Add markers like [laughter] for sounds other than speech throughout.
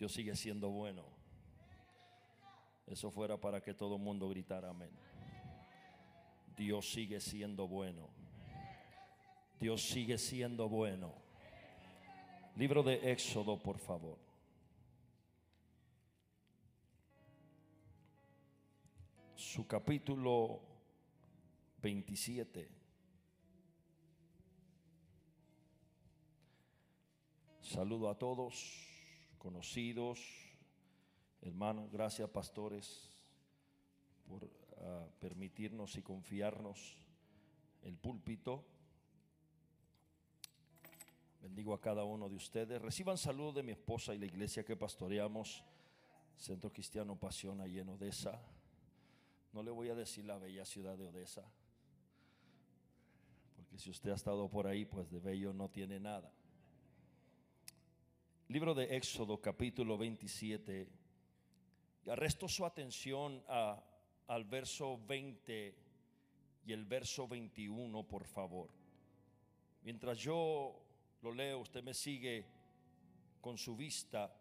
Dios sigue siendo bueno. Eso fuera para que todo el mundo gritara amén. Dios sigue siendo bueno. Dios sigue siendo bueno. Libro de Éxodo, por favor. Su capítulo 27. Saludo a todos, conocidos, hermanos, gracias pastores por uh, permitirnos y confiarnos el púlpito. Bendigo a cada uno de ustedes. Reciban salud de mi esposa y la iglesia que pastoreamos, Centro Cristiano Pasión allí en Odessa. No le voy a decir la bella ciudad de Odessa, porque si usted ha estado por ahí, pues de bello no tiene nada. Libro de Éxodo capítulo 27. Y arresto su atención a, al verso 20 y el verso 21, por favor. Mientras yo lo leo, usted me sigue con su vista.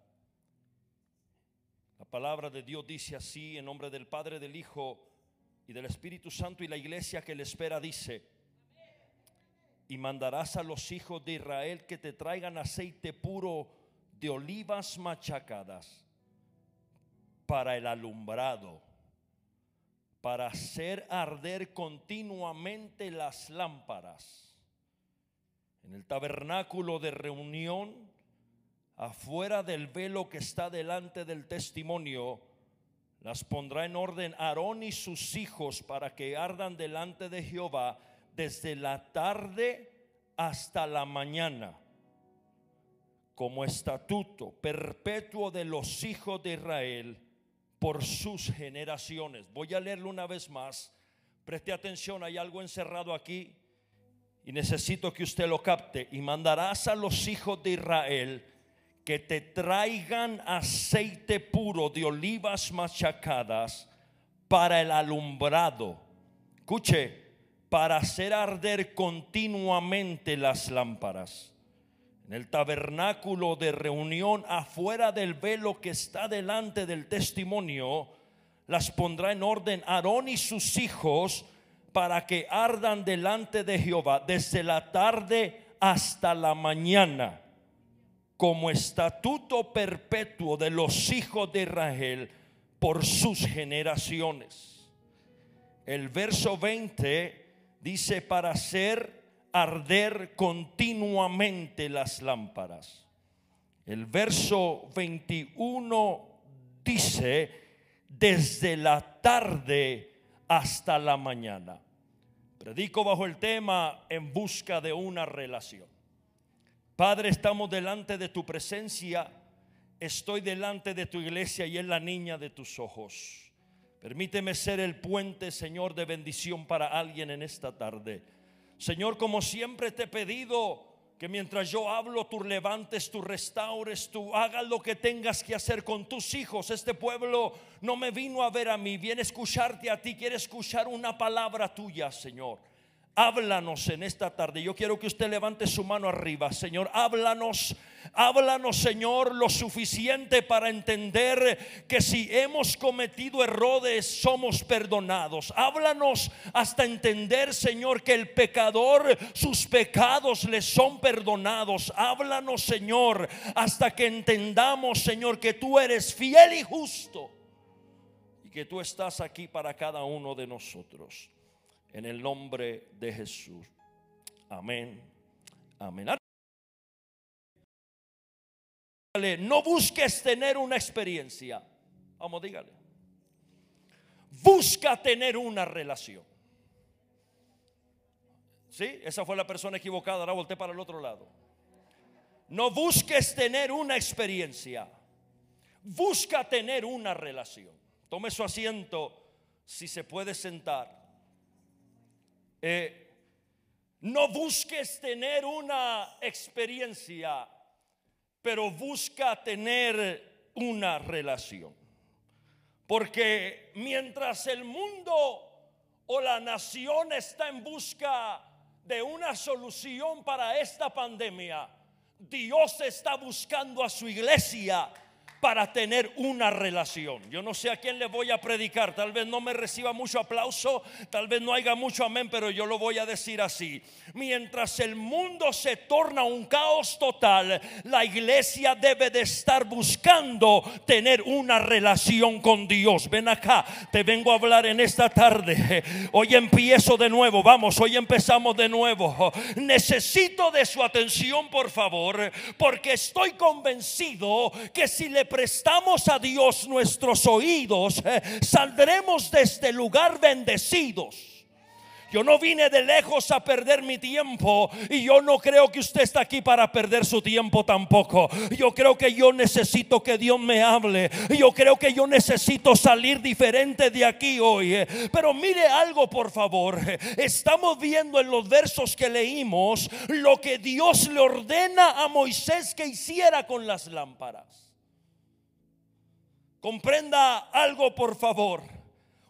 La palabra de Dios dice así, en nombre del Padre, del Hijo y del Espíritu Santo y la iglesia que le espera dice, y mandarás a los hijos de Israel que te traigan aceite puro de olivas machacadas para el alumbrado, para hacer arder continuamente las lámparas. En el tabernáculo de reunión, afuera del velo que está delante del testimonio, las pondrá en orden Aarón y sus hijos para que ardan delante de Jehová desde la tarde hasta la mañana como estatuto perpetuo de los hijos de Israel por sus generaciones. Voy a leerlo una vez más. Preste atención, hay algo encerrado aquí y necesito que usted lo capte. Y mandarás a los hijos de Israel que te traigan aceite puro de olivas machacadas para el alumbrado. Escuche, para hacer arder continuamente las lámparas en el tabernáculo de reunión afuera del velo que está delante del testimonio, las pondrá en orden Aarón y sus hijos para que ardan delante de Jehová desde la tarde hasta la mañana, como estatuto perpetuo de los hijos de Israel por sus generaciones. El verso 20 dice para ser arder continuamente las lámparas. El verso 21 dice, desde la tarde hasta la mañana. Predico bajo el tema en busca de una relación. Padre, estamos delante de tu presencia, estoy delante de tu iglesia y es la niña de tus ojos. Permíteme ser el puente, Señor, de bendición para alguien en esta tarde. Señor, como siempre te he pedido que mientras yo hablo, tú levantes, tú restaures, tú hagas lo que tengas que hacer con tus hijos. Este pueblo no me vino a ver a mí, viene a escucharte a ti, quiere escuchar una palabra tuya, Señor. Háblanos en esta tarde. Yo quiero que usted levante su mano arriba. Señor, háblanos. Háblanos, Señor, lo suficiente para entender que si hemos cometido errores, somos perdonados. Háblanos hasta entender, Señor, que el pecador, sus pecados le son perdonados. Háblanos, Señor, hasta que entendamos, Señor, que tú eres fiel y justo. Y que tú estás aquí para cada uno de nosotros en el nombre de Jesús. Amén. Amén. No busques tener una experiencia. Vamos, dígale. Busca tener una relación. ¿Sí? Esa fue la persona equivocada. Ahora volteé para el otro lado. No busques tener una experiencia. Busca tener una relación. Tome su asiento si se puede sentar. Eh, no busques tener una experiencia, pero busca tener una relación. Porque mientras el mundo o la nación está en busca de una solución para esta pandemia, Dios está buscando a su iglesia para tener una relación. Yo no sé a quién le voy a predicar, tal vez no me reciba mucho aplauso, tal vez no haya mucho amén, pero yo lo voy a decir así. Mientras el mundo se torna un caos total, la iglesia debe de estar buscando tener una relación con Dios. Ven acá, te vengo a hablar en esta tarde. Hoy empiezo de nuevo, vamos, hoy empezamos de nuevo. Necesito de su atención, por favor, porque estoy convencido que si le prestamos a Dios nuestros oídos, eh, saldremos de este lugar bendecidos. Yo no vine de lejos a perder mi tiempo y yo no creo que usted está aquí para perder su tiempo tampoco. Yo creo que yo necesito que Dios me hable. Yo creo que yo necesito salir diferente de aquí hoy. Pero mire algo por favor. Estamos viendo en los versos que leímos lo que Dios le ordena a Moisés que hiciera con las lámparas. Comprenda algo, por favor.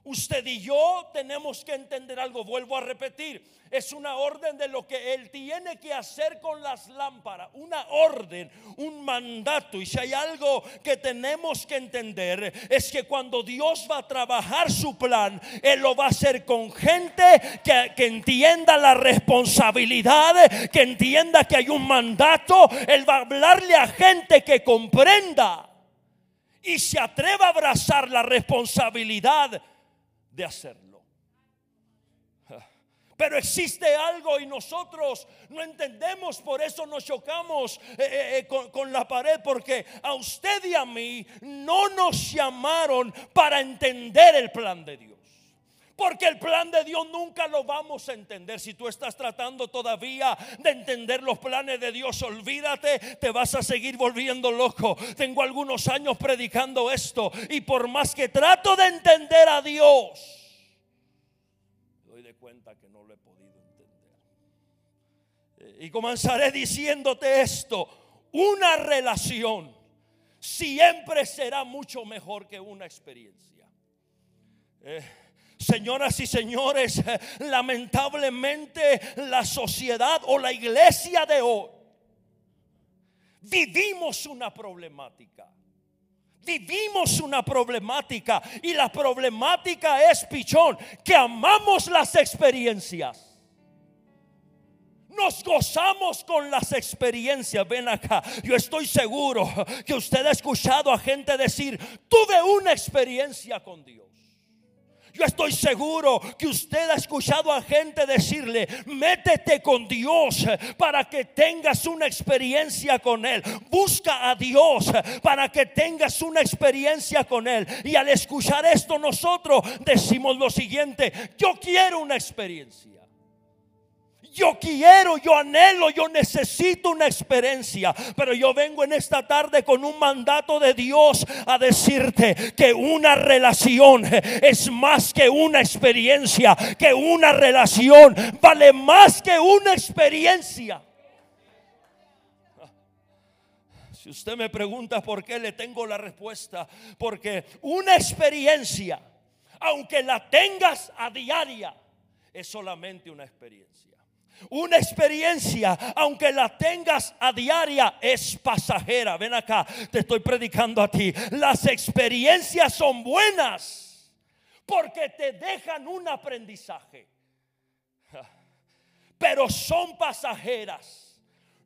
Usted y yo tenemos que entender algo, vuelvo a repetir, es una orden de lo que Él tiene que hacer con las lámparas, una orden, un mandato. Y si hay algo que tenemos que entender, es que cuando Dios va a trabajar su plan, Él lo va a hacer con gente que, entienda la responsabilidad, que entienda que hay un mandato. Él va a hablarle a gente que comprenda y se atreva a abrazar la responsabilidad de hacerlo. Pero existe algo y nosotros no entendemos, por eso nos chocamos eh, eh, eh, con, con la pared, porque a usted y a mí no nos llamaron para entender el plan de Dios. Porque el plan de Dios nunca lo vamos a entender. Si tú estás tratando todavía de entender los planes de Dios, olvídate, te vas a seguir volviendo loco. Tengo algunos años predicando esto y por más que trato de entender a Dios, doy de cuenta que no lo he podido entender. Y comenzaré diciéndote esto, una relación siempre será mucho mejor que una experiencia. Eh, Señoras y señores, lamentablemente la sociedad o la iglesia de hoy vivimos una problemática. Vivimos una problemática y la problemática es pichón, que amamos las experiencias. Nos gozamos con las experiencias. Ven acá. Yo estoy seguro que usted ha escuchado a gente decir, tuve una experiencia con Dios. Yo estoy seguro que usted ha escuchado a gente decirle, métete con Dios para que tengas una experiencia con Él. Busca a Dios para que tengas una experiencia con Él. Y al escuchar esto nosotros decimos lo siguiente, yo quiero una experiencia. Yo quiero, yo anhelo, yo necesito una experiencia. Pero yo vengo en esta tarde con un mandato de Dios a decirte que una relación es más que una experiencia. Que una relación vale más que una experiencia. Si usted me pregunta por qué, le tengo la respuesta. Porque una experiencia, aunque la tengas a diaria, es solamente una experiencia. Una experiencia, aunque la tengas a diaria, es pasajera. Ven acá, te estoy predicando a ti. Las experiencias son buenas porque te dejan un aprendizaje. [laughs] Pero son pasajeras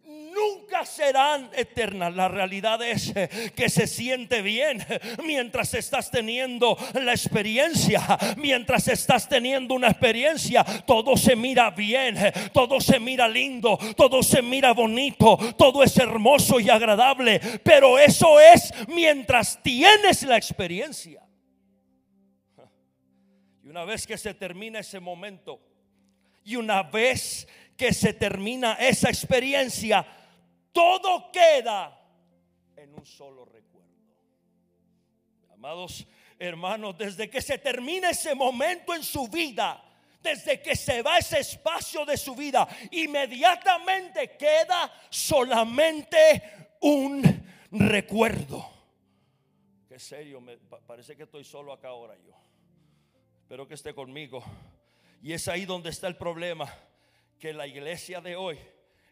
nunca serán eternas. La realidad es eh, que se siente bien mientras estás teniendo la experiencia. Mientras estás teniendo una experiencia, todo se mira bien, todo se mira lindo, todo se mira bonito, todo es hermoso y agradable. Pero eso es mientras tienes la experiencia. Y una vez que se termina ese momento, y una vez que se termina esa experiencia, todo queda en un solo recuerdo. Amados hermanos, desde que se termina ese momento en su vida, desde que se va ese espacio de su vida, inmediatamente queda solamente un recuerdo. Qué serio, me parece que estoy solo acá ahora yo. Espero que esté conmigo. Y es ahí donde está el problema que la iglesia de hoy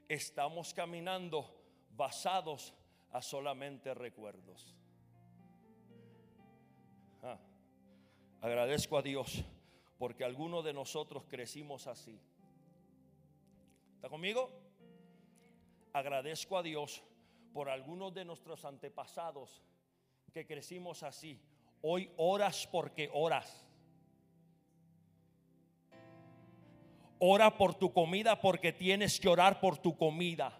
estamos caminando basados a solamente recuerdos. Ah, agradezco a Dios porque algunos de nosotros crecimos así. ¿Está conmigo? Agradezco a Dios por algunos de nuestros antepasados que crecimos así. Hoy oras porque oras. Ora por tu comida porque tienes que orar por tu comida.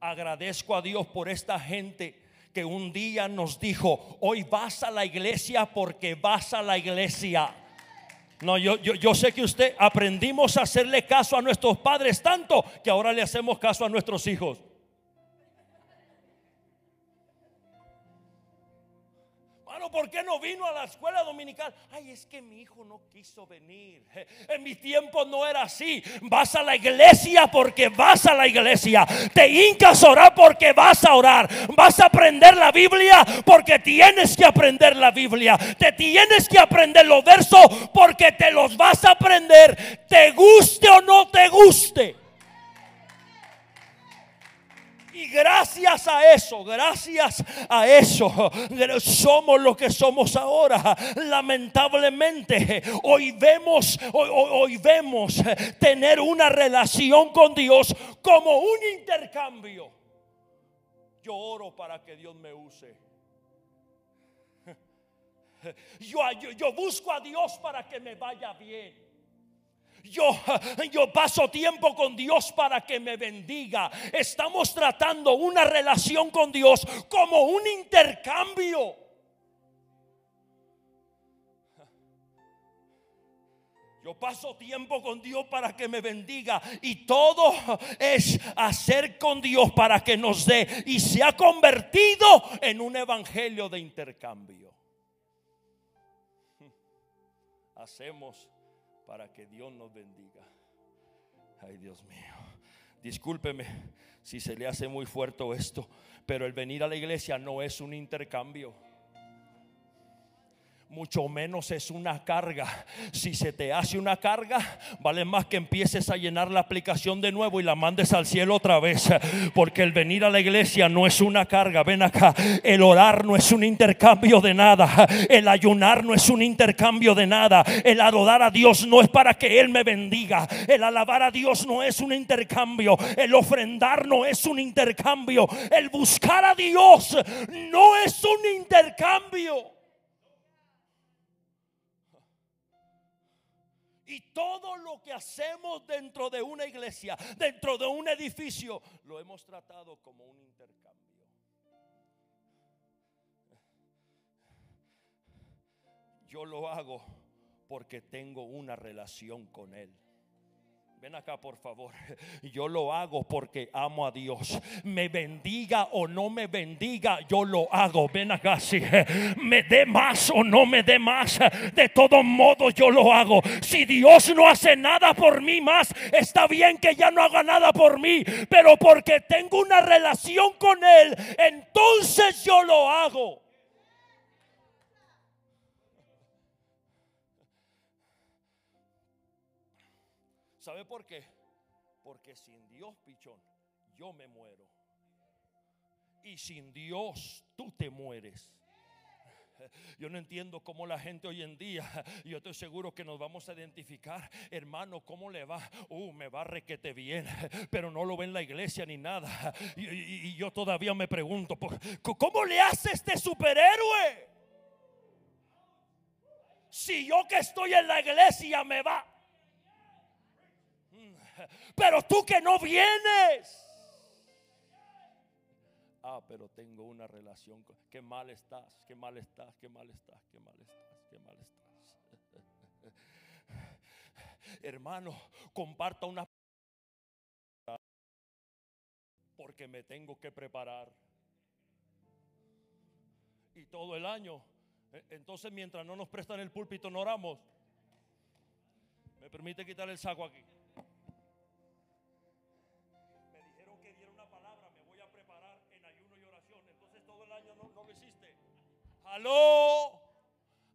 Agradezco a Dios por esta gente que un día nos dijo, hoy vas a la iglesia porque vas a la iglesia. No, yo, yo, yo, sé que usted aprendimos a hacerle caso a nuestros padres tanto que ahora le hacemos caso a nuestros hijos. ¿Por qué no vino a la escuela dominical? Ay, es que mi hijo no quiso venir. En mi tiempo no era así. Vas a la iglesia porque vas a la iglesia. Te hincas a orar porque vas a orar. Vas a aprender la Biblia porque tienes que aprender la Biblia. Te tienes que aprender los versos porque te los vas a aprender. Te guste o no te guste. Y gracias a eso, gracias a eso, somos lo que somos ahora. Lamentablemente, hoy vemos, hoy, vemos tener una relación con Dios como un intercambio. Yo oro para que Dios me use. Yo, busco a Dios para que me vaya bien. Yo, yo paso tiempo con Dios para que me bendiga. Estamos tratando una relación con Dios como un intercambio. Yo paso tiempo con Dios para que me bendiga y todo es hacer con Dios para que nos dé y se ha convertido en un evangelio de intercambio. [laughs] Hacemos para que Dios nos bendiga. Ay, Dios mío. Discúlpeme si se le hace muy fuerte esto, pero el venir a la iglesia no es un intercambio mucho menos es una carga. Si se te hace una carga, vale más que empieces a llenar la aplicación de nuevo y la mandes al cielo otra vez. Porque el venir a la iglesia no es una carga. Ven acá, el orar no es un intercambio de nada. El ayunar no es un intercambio de nada. El adorar a Dios no es para que Él me bendiga. El alabar a Dios no es un intercambio. El ofrendar no es un intercambio. El buscar a Dios no es un intercambio. Y todo lo que hacemos dentro de una iglesia, dentro de un edificio, lo hemos tratado como un intercambio. Yo lo hago porque tengo una relación con Él. Ven acá, por favor. [laughs] Yo lo hago porque amo a Dios. Me bendiga o no me bendiga, yo lo hago. Ven acá, si [laughs] me dé más o no me dé más. De todos modos, yo lo hago. Si Dios no hace nada por mí más, está bien que ya no haga nada por mí. Pero porque tengo una relación con Él, entonces yo lo hago. ¿Sabe por qué? Porque sin Dios, pichón, yo me muero. Y sin Dios, tú te mueres. Yo no entiendo cómo la gente hoy en día, yo estoy seguro que nos vamos a identificar, hermano, ¿cómo le va? Uh, me va requete bien, pero no lo ve en la iglesia ni nada. Y, y yo todavía me pregunto, ¿cómo le hace este superhéroe? Si yo que estoy en la iglesia me va pero tú que no vienes. Ah, pero tengo una relación con... Qué mal estás, qué mal estás, qué mal estás, qué mal estás, qué mal estás. [laughs] Hermano, comparta una... Porque me tengo que preparar. Y todo el año. E, entonces mientras no nos prestan el púlpito no oramos. ¿Me permite quitar el saco aquí? Aló,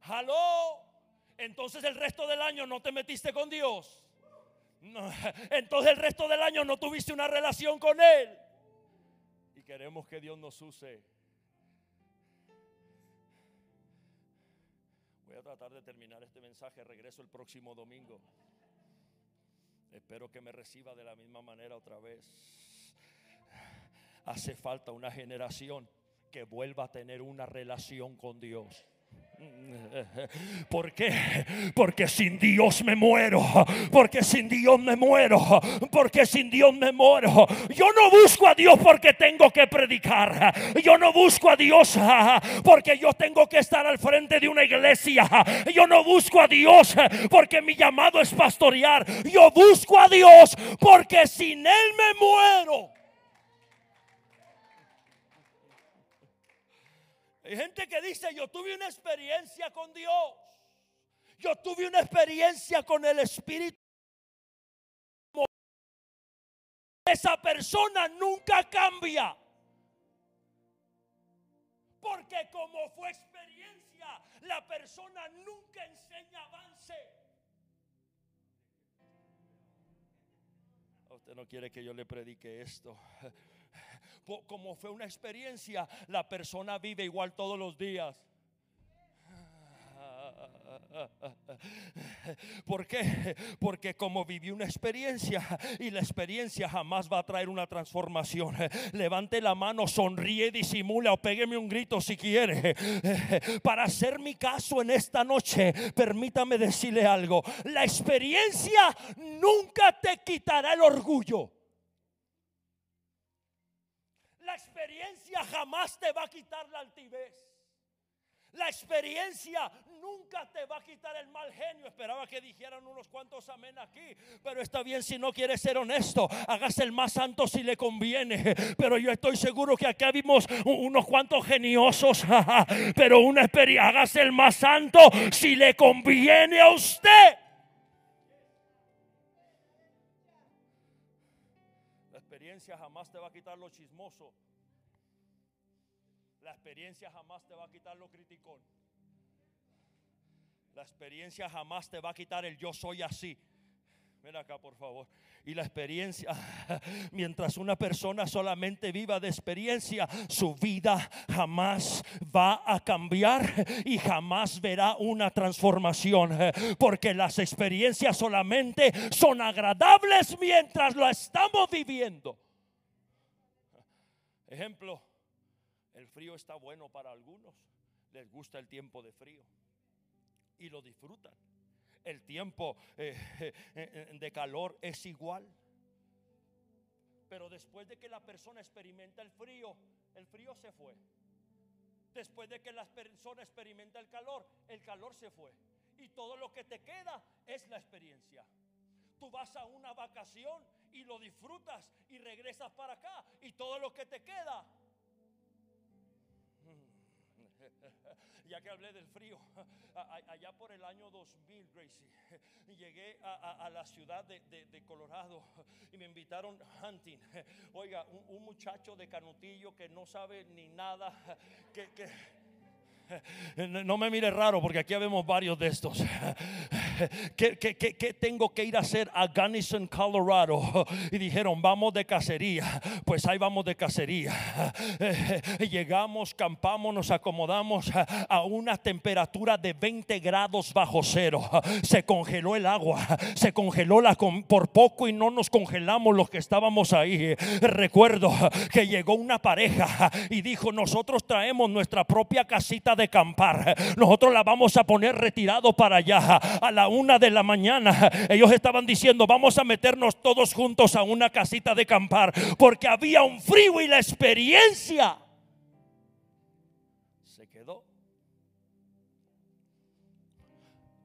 aló. Entonces el resto del año no te metiste con Dios. [laughs] Entonces el resto del año no tuviste una relación con Él. Y queremos que Dios nos use. Voy a tratar de terminar este mensaje. Regreso el próximo domingo. Espero que me reciba de la misma manera otra vez. Hace falta una generación que vuelva a tener una relación con Dios. ¿Por qué? Porque sin Dios me muero. Porque sin Dios me muero. Porque sin Dios me muero. Yo no busco a Dios porque tengo que predicar. Yo no busco a Dios porque yo tengo que estar al frente de una iglesia. Yo no busco a Dios porque mi llamado es pastorear. Yo busco a Dios porque sin Él me muero. Hay gente que dice, yo tuve una experiencia con Dios. Yo tuve una experiencia con el Espíritu. Esa persona nunca cambia. Porque como fue experiencia, la persona nunca enseña avance. Usted no quiere que yo le predique esto como fue una experiencia, la persona vive igual todos los días. ¿Por qué? Porque como viví una experiencia y la experiencia jamás va a traer una transformación. Levante la mano, sonríe, disimula o pégueme un grito si quiere. Para hacer mi caso en esta noche, permítame decirle algo. La experiencia nunca te quitará el orgullo. La experiencia jamás te va a quitar la altivez. La experiencia nunca te va a quitar el mal genio. Esperaba que dijeran unos cuantos amén aquí. Pero está bien si no quieres ser honesto. Hágase el más santo si le conviene. Pero yo estoy seguro que acá vimos unos cuantos geniosos. [laughs] Pero una experiencia. Hágase el más santo si le conviene a usted. Jamás te va a quitar lo chismoso. La experiencia jamás te va a quitar lo criticón. La experiencia jamás te va a quitar el yo soy así. Ven acá, por favor. Y la experiencia, [laughs] mientras una persona solamente viva de experiencia, su vida jamás va a cambiar y jamás verá una transformación. Porque las experiencias solamente son agradables mientras lo estamos viviendo. Ejemplo, el frío está bueno para algunos. Les gusta el tiempo de frío y lo disfrutan. El tiempo eh, [laughs] eh, eh, de calor es igual. Pero después de que la persona experimenta el frío, el frío se fue. Después de que la persona experimenta el calor, el calor se fue. Y todo lo que te queda es la experiencia. Tú vas a una vacación y lo disfrutas y regresas para acá y todo lo que te queda. [laughs] Ya que hablé del frío, allá por el año 2000, Gracie, llegué a, la ciudad de, Colorado y me invitaron hunting. Oiga, un, muchacho de canutillo que no sabe ni nada, que [laughs] no me mire raro porque aquí vemos varios de estos. [laughs] ¿Qué, tengo que ir a hacer a Gunnison, Colorado? [laughs] Y dijeron, vamos de cacería. Pues ahí vamos de cacería. Llegamos, campamos, nos acomodamos a una temperatura de 20 grados bajo cero. Se congeló el agua, se congeló la por poco y no nos congelamos los que estábamos ahí. Recuerdo que llegó una pareja y dijo, nosotros traemos nuestra propia casita de campar. Nosotros la vamos a poner retirado para allá a la una de la mañana. Ellos estaban diciendo, vamos a meternos todos juntos a una casita de campar porque había un frío y la experiencia se quedó.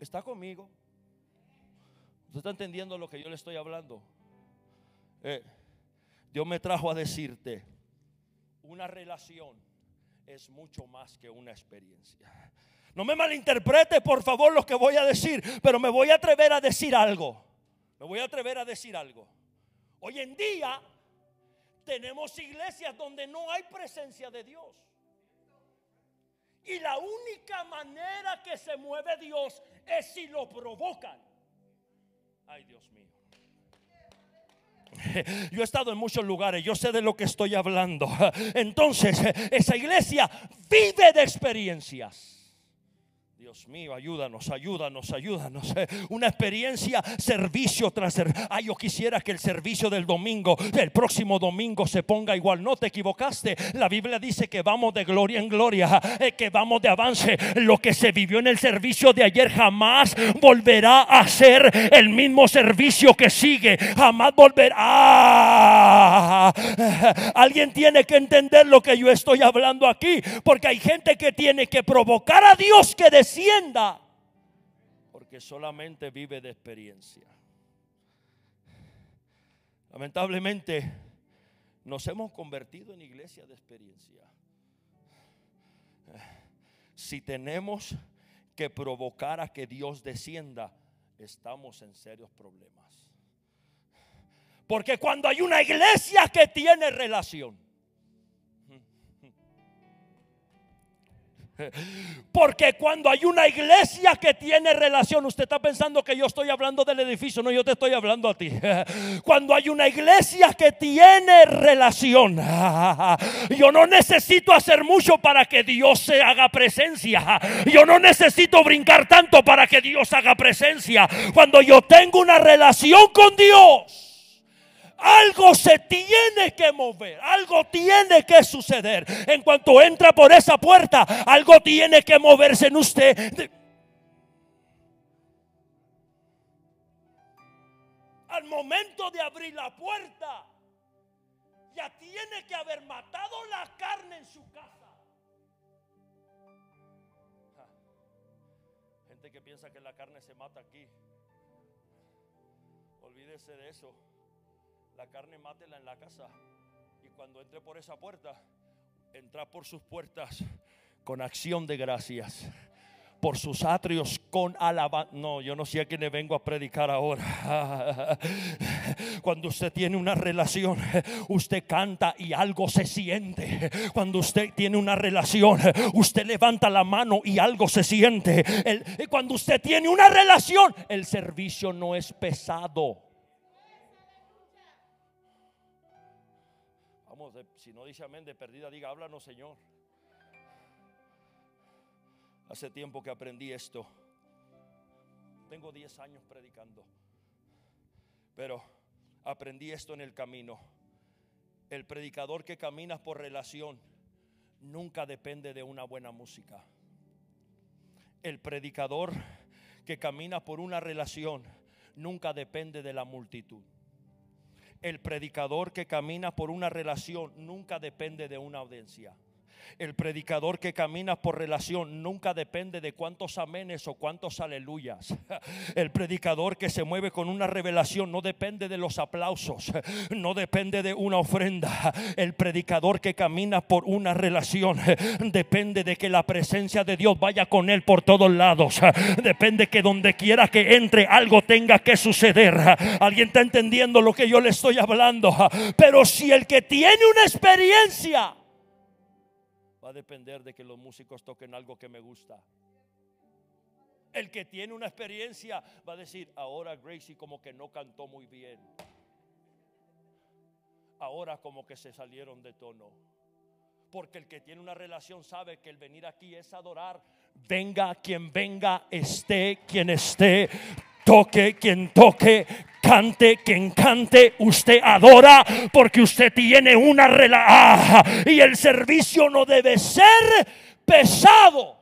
¿Está conmigo? ¿Usted está entendiendo lo que yo le estoy hablando? Eh, Dios me trajo a decirte una relación es mucho más que una experiencia. No me malinterprete, por favor, lo que voy a decir, pero me voy a atrever a decir algo. Me voy a atrever a decir algo. Hoy en día tenemos iglesias donde no hay presencia de Dios. Y la única manera que se mueve Dios es si lo provocan. Ay, Dios mío. Yo he estado en muchos lugares, yo sé de lo que estoy hablando. Entonces, esa iglesia vive de experiencias. Dios mío, ayúdanos, ayúdanos, ayúdanos. Una experiencia servicio tras servicio. Ay, yo quisiera que el servicio del domingo, el próximo domingo se ponga igual. No te equivocaste. La Biblia dice que vamos de gloria en gloria, eh, que vamos de avance. Lo que se vivió en el servicio de ayer jamás volverá a ser el mismo servicio que sigue. Jamás volverá. Alguien tiene que entender lo que yo estoy hablando aquí, porque hay gente que tiene que provocar a Dios que descienda, porque solamente vive de experiencia. Lamentablemente nos hemos convertido en iglesia de experiencia. Si tenemos que provocar a que Dios descienda, estamos en serios problemas. Porque cuando hay una iglesia que tiene relación, Porque cuando hay una iglesia que tiene relación, usted está pensando que yo estoy hablando del edificio, no, yo te estoy hablando a ti. [laughs] Cuando hay una iglesia que tiene relación, [laughs] yo no necesito hacer mucho para que Dios se haga presencia. Yo no necesito brincar tanto para que Dios haga presencia. Cuando yo tengo una relación con Dios algo se tiene que mover, algo tiene que suceder. En cuanto entra por esa puerta, algo tiene que moverse en usted. Al momento de abrir la puerta, ya tiene que haber matado la carne en su casa. Gente que piensa que la carne se mata aquí. Olvídese de eso la carne mátela en la casa. Y cuando entre por esa puerta, entra por sus puertas con acción de gracias. Por sus atrios con alabanza. No, yo no sé a quién le vengo a predicar ahora. [laughs] Cuando usted tiene una relación, usted canta y algo se siente. Cuando usted tiene una relación, usted levanta la mano y algo se siente. cuando usted tiene una relación, el servicio no es pesado. Si no dice amén de perdida, diga, háblanos Señor. Hace tiempo que aprendí esto. Tengo 10 años predicando. Pero aprendí esto en el camino. El predicador que camina por relación nunca depende de una buena música. El predicador que camina por una relación nunca depende de la multitud. El predicador que camina por una relación nunca depende de una audiencia. El predicador que camina por relación nunca depende de cuántos amenes o cuántos aleluyas. [laughs] El predicador que se mueve con una revelación no depende de los aplausos, [laughs] no depende de una ofrenda. El predicador que camina por una relación [laughs] depende de que la presencia de Dios vaya con él por todos lados. Depende que donde quiera que entre algo tenga que suceder. Alguien está entendiendo lo que yo le estoy hablando. Pero si el que tiene una experiencia depender de que los músicos toquen algo que me gusta. El que tiene una experiencia va a decir, ahora Gracie como que no cantó muy bien. Ahora como que se salieron de tono. Porque el que tiene una relación sabe que el venir aquí es adorar. Venga quien venga, esté quien esté, toque quien toque, cante quien cante, usted adora porque usted tiene una relación. y el servicio no debe ser pesado.